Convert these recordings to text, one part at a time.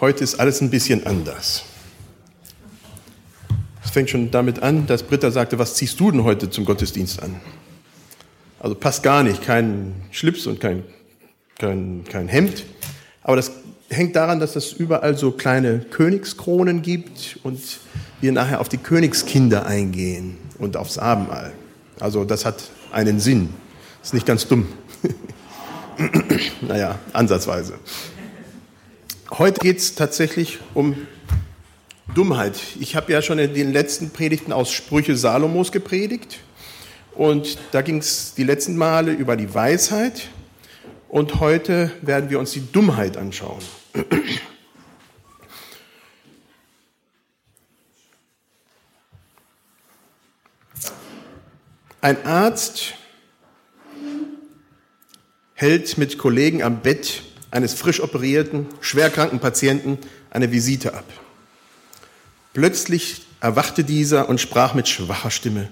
Heute ist alles ein bisschen anders. Es fängt schon damit an, dass Britta sagte, was ziehst du denn heute zum Gottesdienst an? Also passt gar nicht, kein Schlips und kein, kein, kein Hemd. Aber das hängt daran, dass es überall so kleine Königskronen gibt und wir nachher auf die Königskinder eingehen und aufs Abendmahl. Also das hat einen Sinn. Ist nicht ganz dumm. naja, ansatzweise. Heute geht es tatsächlich um Dummheit. Ich habe ja schon in den letzten Predigten aus Sprüche Salomos gepredigt. Und da ging es die letzten Male über die Weisheit. Und heute werden wir uns die Dummheit anschauen. Ein Arzt hält mit Kollegen am Bett eines frisch operierten, schwerkranken Patienten eine Visite ab. Plötzlich erwachte dieser und sprach mit schwacher Stimme,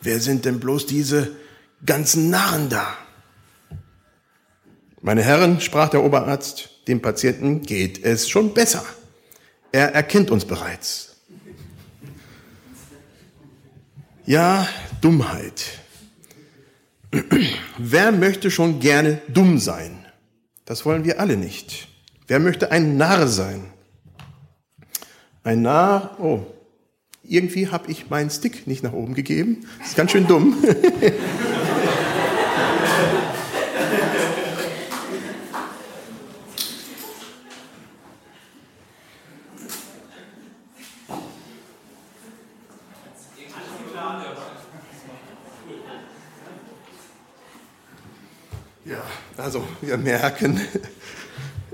wer sind denn bloß diese ganzen Narren da? Meine Herren, sprach der Oberarzt, dem Patienten geht es schon besser. Er erkennt uns bereits. Ja, Dummheit. Wer möchte schon gerne dumm sein? Das wollen wir alle nicht. Wer möchte ein Narr sein? Ein Narr, oh, irgendwie habe ich meinen Stick nicht nach oben gegeben. Das ist ganz schön dumm. Ja, also wir merken,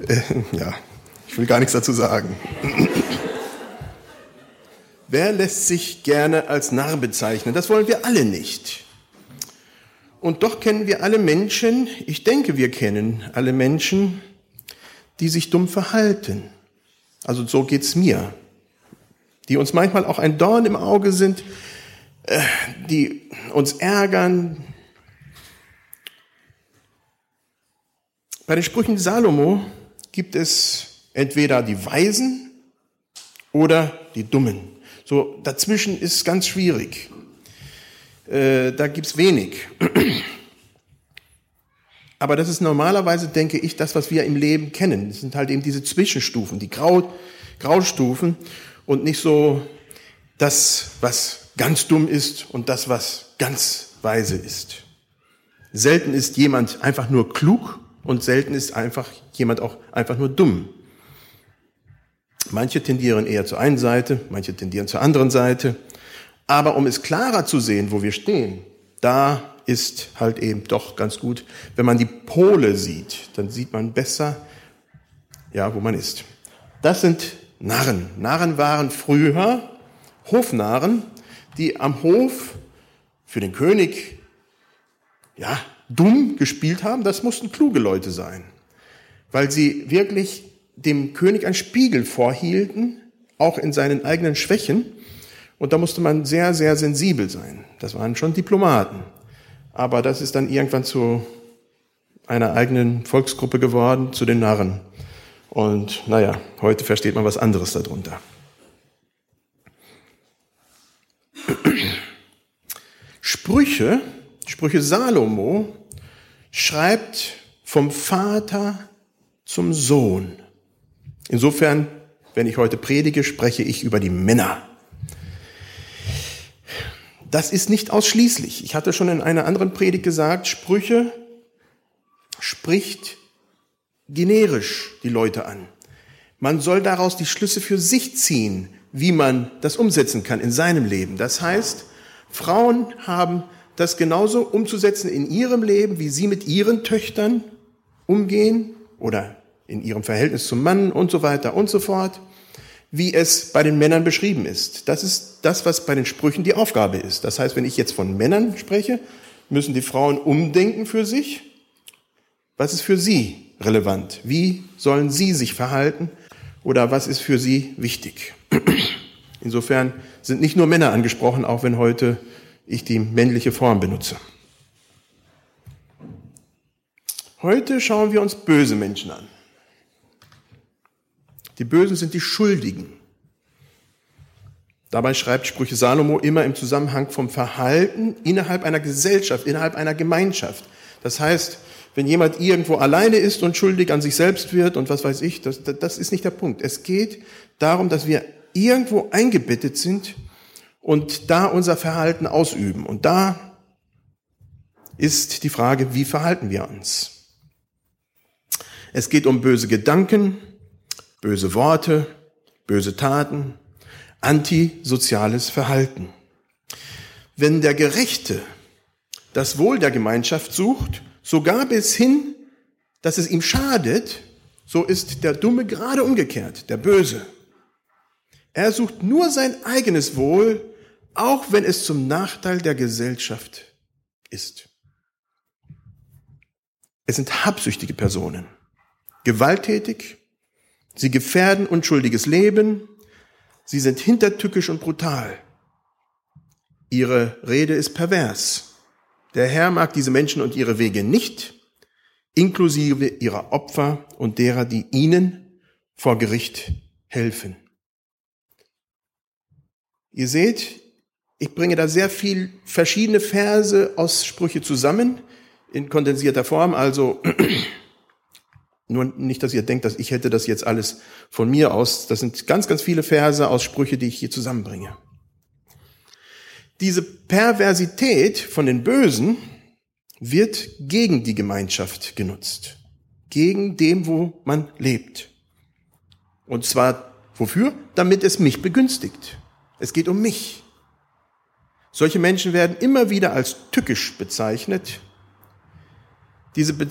äh, ja, ich will gar nichts dazu sagen. Wer lässt sich gerne als Narr bezeichnen? Das wollen wir alle nicht. Und doch kennen wir alle Menschen, ich denke, wir kennen alle Menschen, die sich dumm verhalten. Also so geht's mir. Die uns manchmal auch ein Dorn im Auge sind, äh, die uns ärgern, Bei den Sprüchen Salomo gibt es entweder die Weisen oder die Dummen. So dazwischen ist ganz schwierig. Äh, da gibt's wenig. Aber das ist normalerweise, denke ich, das, was wir im Leben kennen. Das sind halt eben diese Zwischenstufen, die Grau, Graustufen und nicht so das, was ganz dumm ist und das, was ganz weise ist. Selten ist jemand einfach nur klug und selten ist einfach jemand auch einfach nur dumm. Manche tendieren eher zur einen Seite, manche tendieren zur anderen Seite. Aber um es klarer zu sehen, wo wir stehen, da ist halt eben doch ganz gut, wenn man die Pole sieht, dann sieht man besser, ja, wo man ist. Das sind Narren. Narren waren früher Hofnarren, die am Hof für den König, ja, dumm gespielt haben, das mussten kluge Leute sein, weil sie wirklich dem König einen Spiegel vorhielten, auch in seinen eigenen Schwächen. Und da musste man sehr, sehr sensibel sein. Das waren schon Diplomaten. Aber das ist dann irgendwann zu einer eigenen Volksgruppe geworden, zu den Narren. Und naja, heute versteht man was anderes darunter. Sprüche, Sprüche Salomo schreibt vom Vater zum Sohn. Insofern, wenn ich heute predige, spreche ich über die Männer. Das ist nicht ausschließlich. Ich hatte schon in einer anderen Predigt gesagt, Sprüche spricht generisch die Leute an. Man soll daraus die Schlüsse für sich ziehen, wie man das umsetzen kann in seinem Leben. Das heißt, Frauen haben das genauso umzusetzen in ihrem Leben, wie sie mit ihren Töchtern umgehen oder in ihrem Verhältnis zum Mann und so weiter und so fort, wie es bei den Männern beschrieben ist. Das ist das, was bei den Sprüchen die Aufgabe ist. Das heißt, wenn ich jetzt von Männern spreche, müssen die Frauen umdenken für sich. Was ist für sie relevant? Wie sollen sie sich verhalten? Oder was ist für sie wichtig? Insofern sind nicht nur Männer angesprochen, auch wenn heute ich die männliche Form benutze. Heute schauen wir uns böse Menschen an. Die Bösen sind die Schuldigen. Dabei schreibt Sprüche Salomo immer im Zusammenhang vom Verhalten innerhalb einer Gesellschaft, innerhalb einer Gemeinschaft. Das heißt, wenn jemand irgendwo alleine ist und schuldig an sich selbst wird und was weiß ich, das, das ist nicht der Punkt. Es geht darum, dass wir irgendwo eingebettet sind und da unser Verhalten ausüben. Und da ist die Frage, wie verhalten wir uns? Es geht um böse Gedanken, böse Worte, böse Taten, antisoziales Verhalten. Wenn der Gerechte das Wohl der Gemeinschaft sucht, sogar bis hin, dass es ihm schadet, so ist der Dumme gerade umgekehrt, der Böse. Er sucht nur sein eigenes Wohl, auch wenn es zum Nachteil der Gesellschaft ist. Es sind habsüchtige Personen, gewalttätig, sie gefährden unschuldiges Leben, sie sind hintertückisch und brutal. Ihre Rede ist pervers. Der Herr mag diese Menschen und ihre Wege nicht, inklusive ihrer Opfer und derer, die ihnen vor Gericht helfen. Ihr seht, ich bringe da sehr viel verschiedene Verse aus Sprüche zusammen in kondensierter Form, also nur nicht, dass ihr denkt, dass ich hätte das jetzt alles von mir aus. Das sind ganz, ganz viele Verse aus Sprüche, die ich hier zusammenbringe. Diese Perversität von den Bösen wird gegen die Gemeinschaft genutzt. Gegen dem, wo man lebt. Und zwar wofür? Damit es mich begünstigt. Es geht um mich. Solche Menschen werden immer wieder als tückisch bezeichnet. Diese Be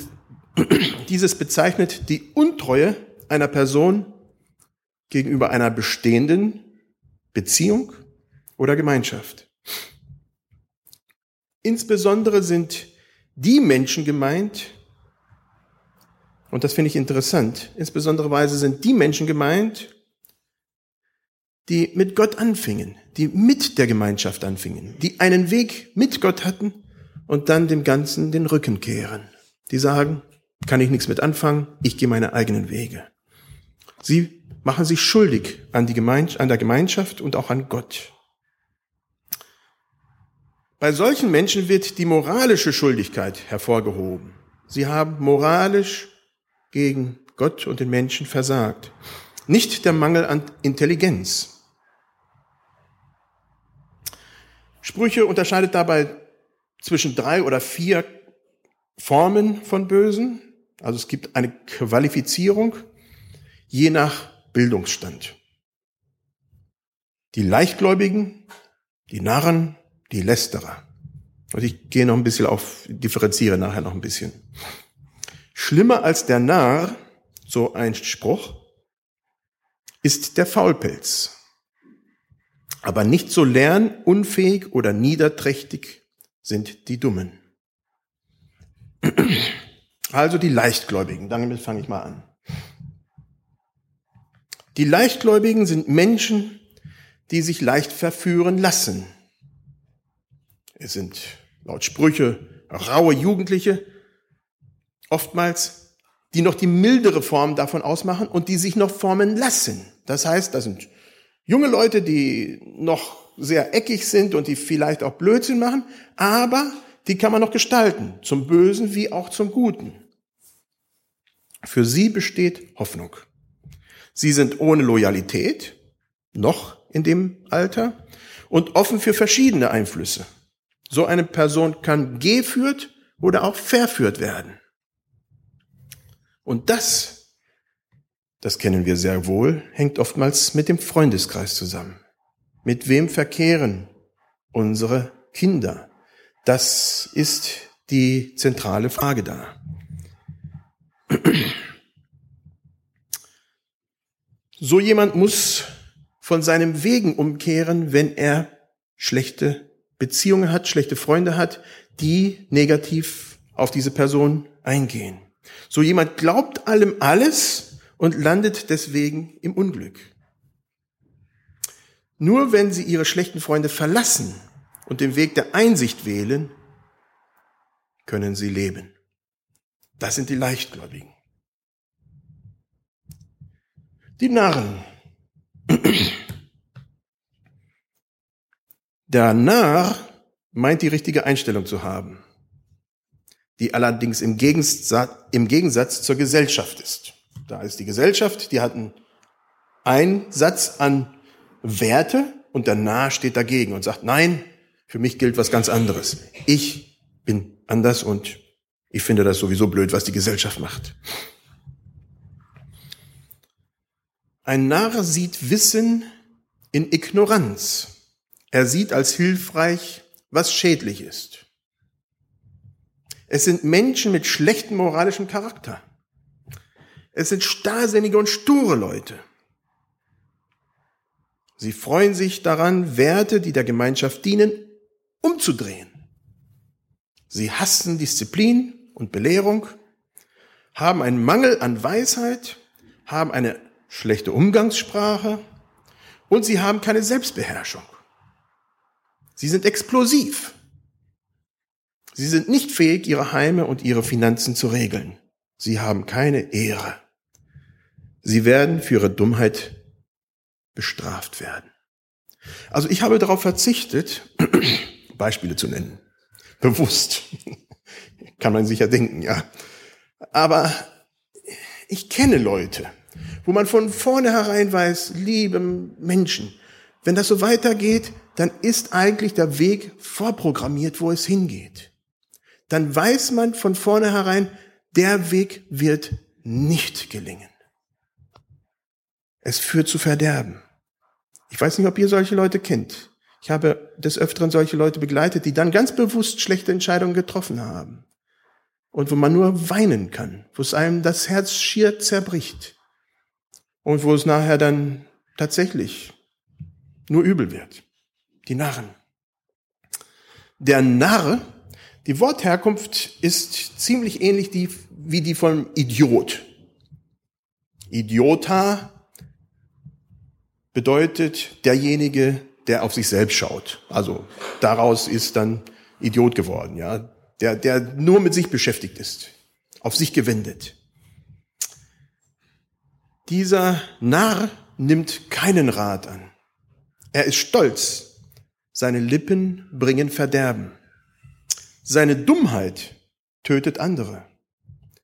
dieses bezeichnet die Untreue einer Person gegenüber einer bestehenden Beziehung oder Gemeinschaft. Insbesondere sind die Menschen gemeint, und das finde ich interessant, insbesondere sind die Menschen gemeint, die mit Gott anfingen, die mit der Gemeinschaft anfingen, die einen Weg mit Gott hatten und dann dem Ganzen den Rücken kehren. Die sagen, kann ich nichts mit anfangen, ich gehe meine eigenen Wege. Sie machen sich schuldig an, die Gemeinschaft, an der Gemeinschaft und auch an Gott. Bei solchen Menschen wird die moralische Schuldigkeit hervorgehoben. Sie haben moralisch gegen Gott und den Menschen versagt. Nicht der Mangel an Intelligenz. Sprüche unterscheidet dabei zwischen drei oder vier Formen von Bösen. Also es gibt eine Qualifizierung je nach Bildungsstand. Die Leichtgläubigen, die Narren, die Lästerer. Und ich gehe noch ein bisschen auf, differenziere nachher noch ein bisschen. Schlimmer als der Narr, so ein Spruch, ist der Faulpelz. Aber nicht so lernunfähig oder niederträchtig sind die Dummen. Also die Leichtgläubigen, damit fange ich mal an. Die Leichtgläubigen sind Menschen, die sich leicht verführen lassen. Es sind laut Sprüche raue Jugendliche, oftmals, die noch die mildere Form davon ausmachen und die sich noch formen lassen. Das heißt, das sind junge Leute, die noch sehr eckig sind und die vielleicht auch Blödsinn machen, aber die kann man noch gestalten, zum Bösen wie auch zum Guten. Für sie besteht Hoffnung. Sie sind ohne Loyalität, noch in dem Alter, und offen für verschiedene Einflüsse. So eine Person kann geführt oder auch verführt werden. Und das, das kennen wir sehr wohl, hängt oftmals mit dem Freundeskreis zusammen. Mit wem verkehren unsere Kinder? Das ist die zentrale Frage da. So jemand muss von seinem Wegen umkehren, wenn er schlechte Beziehungen hat, schlechte Freunde hat, die negativ auf diese Person eingehen. So jemand glaubt allem alles und landet deswegen im Unglück. Nur wenn sie ihre schlechten Freunde verlassen und den Weg der Einsicht wählen, können sie leben. Das sind die Leichtgläubigen. Die Narren. Der Narr meint die richtige Einstellung zu haben, die allerdings im Gegensatz, im Gegensatz zur Gesellschaft ist. Da ist die Gesellschaft, die hat einen Satz an Werte und der Narr steht dagegen und sagt, nein, für mich gilt was ganz anderes. Ich bin anders und ich finde das sowieso blöd, was die Gesellschaft macht. Ein Narr sieht Wissen in Ignoranz. Er sieht als hilfreich, was schädlich ist. Es sind Menschen mit schlechtem moralischen Charakter. Es sind starrsinnige und sture Leute. Sie freuen sich daran, Werte, die der Gemeinschaft dienen, umzudrehen. Sie hassen Disziplin und Belehrung, haben einen Mangel an Weisheit, haben eine schlechte Umgangssprache und sie haben keine Selbstbeherrschung. Sie sind explosiv. Sie sind nicht fähig, ihre Heime und ihre Finanzen zu regeln. Sie haben keine Ehre. Sie werden für ihre Dummheit bestraft werden. Also ich habe darauf verzichtet, Beispiele zu nennen. Bewusst. Kann man sicher denken, ja. Aber ich kenne Leute, wo man von vornherein weiß, liebe Menschen, wenn das so weitergeht, dann ist eigentlich der Weg vorprogrammiert, wo es hingeht. Dann weiß man von vornherein, der Weg wird nicht gelingen. Es führt zu Verderben. Ich weiß nicht, ob ihr solche Leute kennt. Ich habe des Öfteren solche Leute begleitet, die dann ganz bewusst schlechte Entscheidungen getroffen haben. Und wo man nur weinen kann, wo es einem das Herz schier zerbricht. Und wo es nachher dann tatsächlich nur übel wird die Narren. Der Narr, die Wortherkunft ist ziemlich ähnlich die, wie die vom Idiot. Idiota bedeutet derjenige, der auf sich selbst schaut. Also daraus ist dann Idiot geworden, ja. Der, der nur mit sich beschäftigt ist, auf sich gewendet. Dieser Narr nimmt keinen Rat an. Er ist stolz seine Lippen bringen Verderben. Seine Dummheit tötet andere.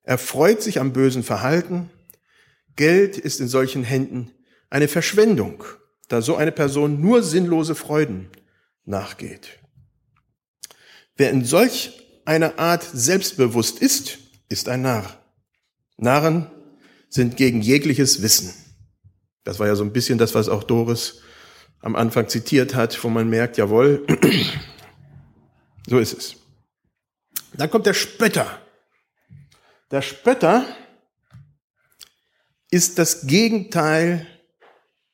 Er freut sich am bösen Verhalten. Geld ist in solchen Händen eine Verschwendung, da so eine Person nur sinnlose Freuden nachgeht. Wer in solch einer Art selbstbewusst ist, ist ein Narr. Narren sind gegen jegliches Wissen. Das war ja so ein bisschen das, was auch Doris am Anfang zitiert hat, wo man merkt, jawohl, so ist es. Dann kommt der Spötter. Der Spötter ist das Gegenteil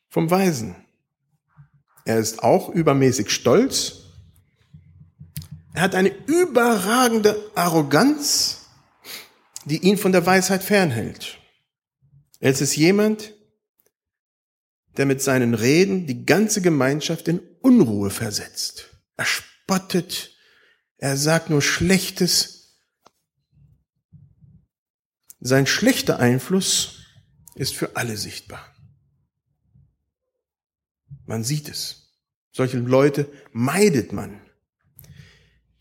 vom Weisen. Er ist auch übermäßig stolz. Er hat eine überragende Arroganz, die ihn von der Weisheit fernhält. Es ist jemand, der mit seinen Reden die ganze Gemeinschaft in Unruhe versetzt. Er spottet, er sagt nur Schlechtes. Sein schlechter Einfluss ist für alle sichtbar. Man sieht es. Solche Leute meidet man.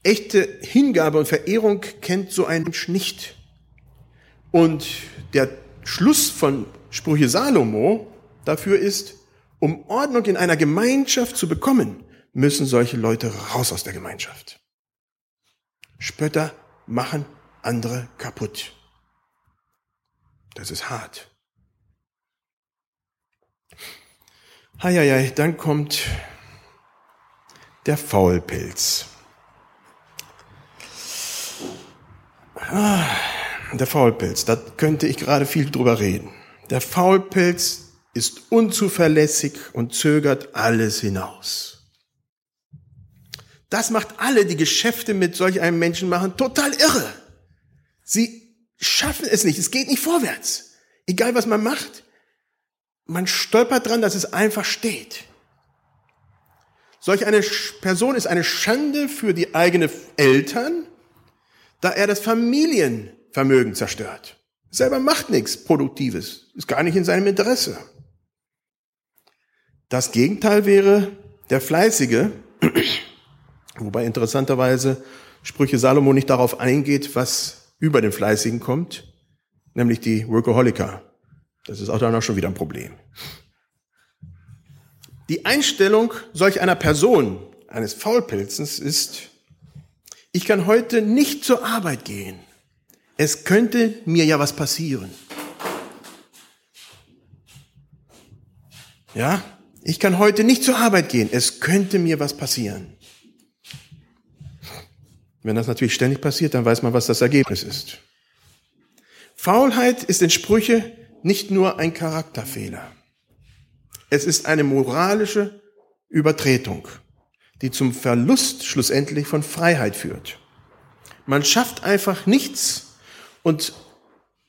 Echte Hingabe und Verehrung kennt so ein Mensch nicht. Und der Schluss von Sprüche Salomo dafür ist, um Ordnung in einer Gemeinschaft zu bekommen, müssen solche Leute raus aus der Gemeinschaft. Spötter machen andere kaputt. Das ist hart. Heieiei, dann kommt der Faulpilz. Ah, der Faulpilz, da könnte ich gerade viel drüber reden. Der Faulpilz ist unzuverlässig und zögert alles hinaus. Das macht alle, die Geschäfte mit solch einem Menschen machen, total irre. Sie schaffen es nicht, es geht nicht vorwärts. Egal was man macht, man stolpert dran, dass es einfach steht. Solch eine Person ist eine Schande für die eigenen Eltern, da er das Familienvermögen zerstört. Selber macht nichts Produktives, ist gar nicht in seinem Interesse. Das Gegenteil wäre der Fleißige, wobei interessanterweise Sprüche Salomo nicht darauf eingeht, was über den Fleißigen kommt, nämlich die Workaholiker. Das ist auch dann auch schon wieder ein Problem. Die Einstellung solch einer Person, eines Faulpilzens, ist, ich kann heute nicht zur Arbeit gehen. Es könnte mir ja was passieren. Ja, ich kann heute nicht zur Arbeit gehen. Es könnte mir was passieren. Wenn das natürlich ständig passiert, dann weiß man, was das Ergebnis ist. Faulheit ist in Sprüche nicht nur ein Charakterfehler. Es ist eine moralische Übertretung, die zum Verlust schlussendlich von Freiheit führt. Man schafft einfach nichts und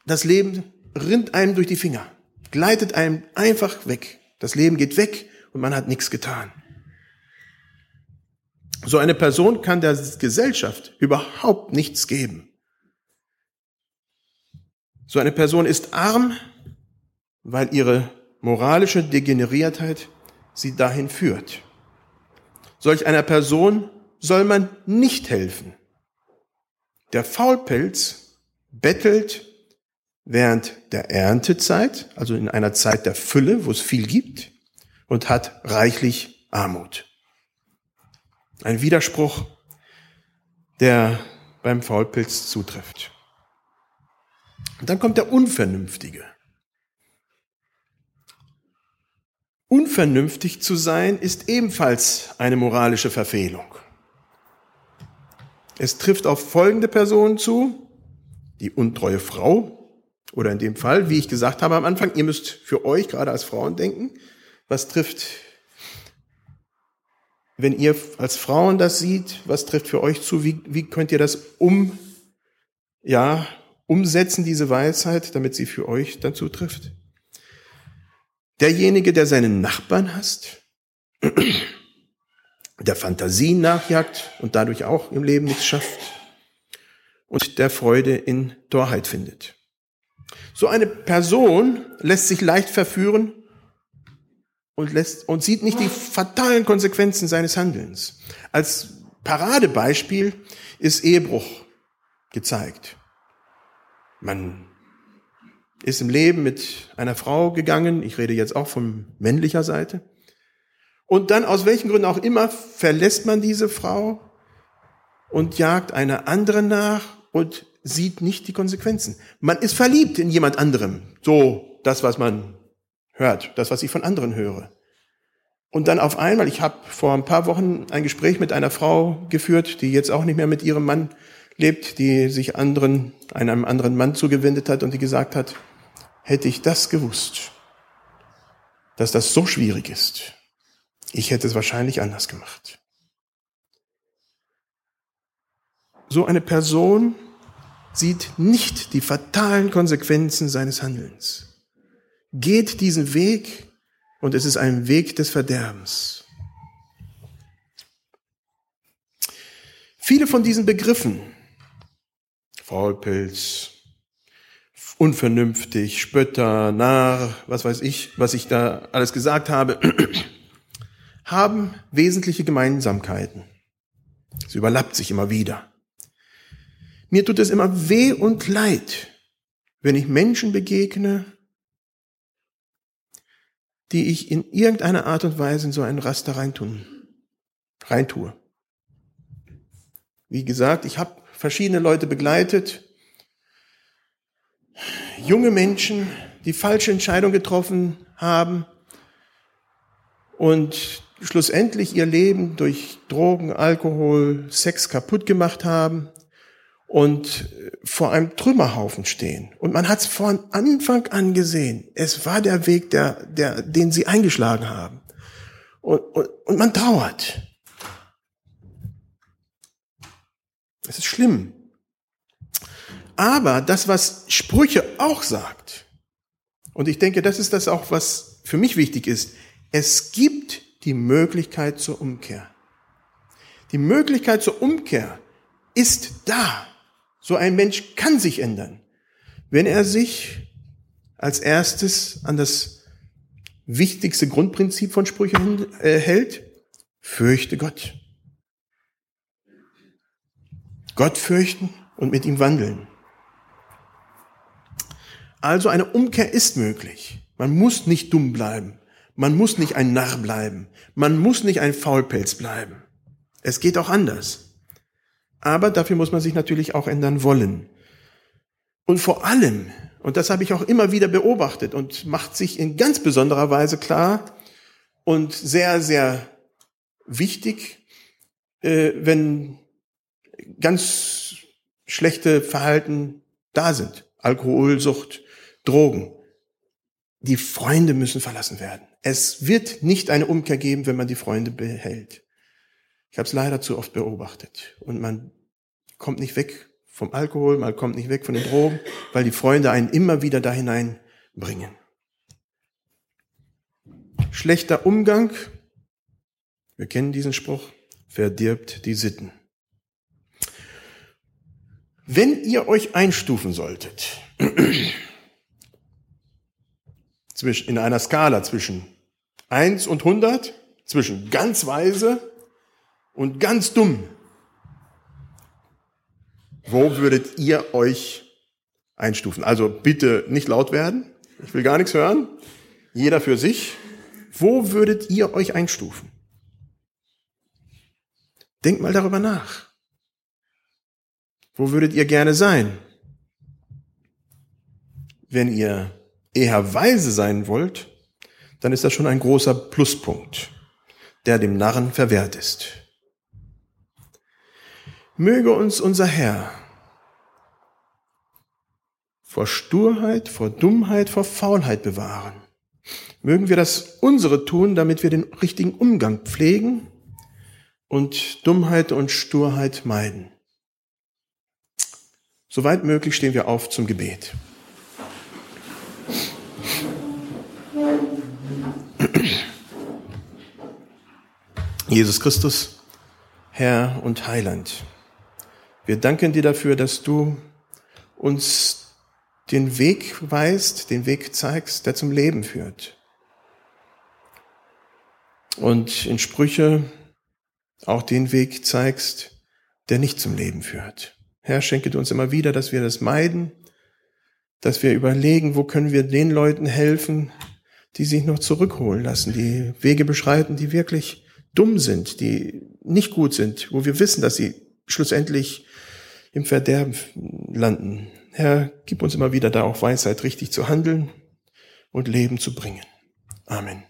das Leben rinnt einem durch die Finger, gleitet einem einfach weg. Das Leben geht weg und man hat nichts getan. So eine Person kann der Gesellschaft überhaupt nichts geben. So eine Person ist arm, weil ihre moralische Degeneriertheit sie dahin führt. Solch einer Person soll man nicht helfen. Der Faulpelz bettelt während der Erntezeit, also in einer Zeit der Fülle, wo es viel gibt, und hat reichlich Armut. Ein Widerspruch, der beim Faulpilz zutrifft. Und dann kommt der Unvernünftige. Unvernünftig zu sein ist ebenfalls eine moralische Verfehlung. Es trifft auf folgende Personen zu, die untreue Frau, oder in dem Fall, wie ich gesagt habe am Anfang, ihr müsst für euch gerade als Frauen denken, was trifft wenn ihr als Frauen das sieht, was trifft für euch zu? Wie, wie könnt ihr das um, ja, umsetzen, diese Weisheit, damit sie für euch dann zutrifft? Derjenige, der seinen Nachbarn hasst, der Fantasien nachjagt und dadurch auch im Leben nichts schafft und der Freude in Torheit findet. So eine Person lässt sich leicht verführen und, lässt, und sieht nicht die fatalen Konsequenzen seines Handelns. Als Paradebeispiel ist Ehebruch gezeigt. Man ist im Leben mit einer Frau gegangen, ich rede jetzt auch von männlicher Seite, und dann aus welchen Gründen auch immer verlässt man diese Frau und jagt einer anderen nach und sieht nicht die Konsequenzen. Man ist verliebt in jemand anderem. So das, was man hört, das, was ich von anderen höre. Und dann auf einmal, ich habe vor ein paar Wochen ein Gespräch mit einer Frau geführt, die jetzt auch nicht mehr mit ihrem Mann lebt, die sich anderen, einem anderen Mann zugewendet hat und die gesagt hat, hätte ich das gewusst, dass das so schwierig ist, ich hätte es wahrscheinlich anders gemacht. So eine Person sieht nicht die fatalen Konsequenzen seines Handelns geht diesen Weg und es ist ein Weg des Verderbens. Viele von diesen Begriffen, Faulpilz, unvernünftig, Spötter, Narr, was weiß ich, was ich da alles gesagt habe, haben wesentliche Gemeinsamkeiten. Es überlappt sich immer wieder. Mir tut es immer weh und leid, wenn ich Menschen begegne, die ich in irgendeiner Art und Weise in so ein Raster reintun, reintue. Wie gesagt, ich habe verschiedene Leute begleitet, junge Menschen, die falsche Entscheidungen getroffen haben und schlussendlich ihr Leben durch Drogen, Alkohol, Sex kaputt gemacht haben und vor einem Trümmerhaufen stehen. Und man hat es von Anfang an gesehen. Es war der Weg, der, der, den sie eingeschlagen haben. Und, und, und man trauert. Es ist schlimm. Aber das, was Sprüche auch sagt, und ich denke, das ist das auch, was für mich wichtig ist, es gibt die Möglichkeit zur Umkehr. Die Möglichkeit zur Umkehr ist da. So ein Mensch kann sich ändern, wenn er sich als erstes an das wichtigste Grundprinzip von Sprüchen äh, hält? Fürchte Gott. Gott fürchten und mit ihm wandeln. Also eine Umkehr ist möglich. Man muss nicht dumm bleiben. Man muss nicht ein Narr bleiben. Man muss nicht ein Faulpelz bleiben. Es geht auch anders. Aber dafür muss man sich natürlich auch ändern wollen. Und vor allem, und das habe ich auch immer wieder beobachtet und macht sich in ganz besonderer Weise klar und sehr, sehr wichtig, äh, wenn ganz schlechte Verhalten da sind. Alkoholsucht, Drogen. Die Freunde müssen verlassen werden. Es wird nicht eine Umkehr geben, wenn man die Freunde behält. Ich habe es leider zu oft beobachtet. Und man kommt nicht weg vom Alkohol, man kommt nicht weg von den Drogen, weil die Freunde einen immer wieder da hineinbringen. Schlechter Umgang, wir kennen diesen Spruch, verdirbt die Sitten. Wenn ihr euch einstufen solltet, in einer Skala zwischen 1 und 100, zwischen ganz weise und ganz dumm, wo würdet ihr euch einstufen? Also bitte nicht laut werden. Ich will gar nichts hören. Jeder für sich. Wo würdet ihr euch einstufen? Denkt mal darüber nach. Wo würdet ihr gerne sein? Wenn ihr eher weise sein wollt, dann ist das schon ein großer Pluspunkt, der dem Narren verwehrt ist. Möge uns unser Herr vor Sturheit, vor Dummheit, vor Faulheit bewahren. Mögen wir das unsere tun, damit wir den richtigen Umgang pflegen und Dummheit und Sturheit meiden. Soweit möglich stehen wir auf zum Gebet. Jesus Christus, Herr und Heiland, wir danken dir dafür, dass du uns den Weg weist, den Weg zeigst, der zum Leben führt. Und in Sprüche auch den Weg zeigst, der nicht zum Leben führt. Herr, schenke uns immer wieder, dass wir das meiden, dass wir überlegen, wo können wir den Leuten helfen, die sich noch zurückholen lassen, die Wege beschreiten, die wirklich dumm sind, die nicht gut sind, wo wir wissen, dass sie schlussendlich im Verderben landen. Herr, gib uns immer wieder da auch Weisheit, richtig zu handeln und Leben zu bringen. Amen.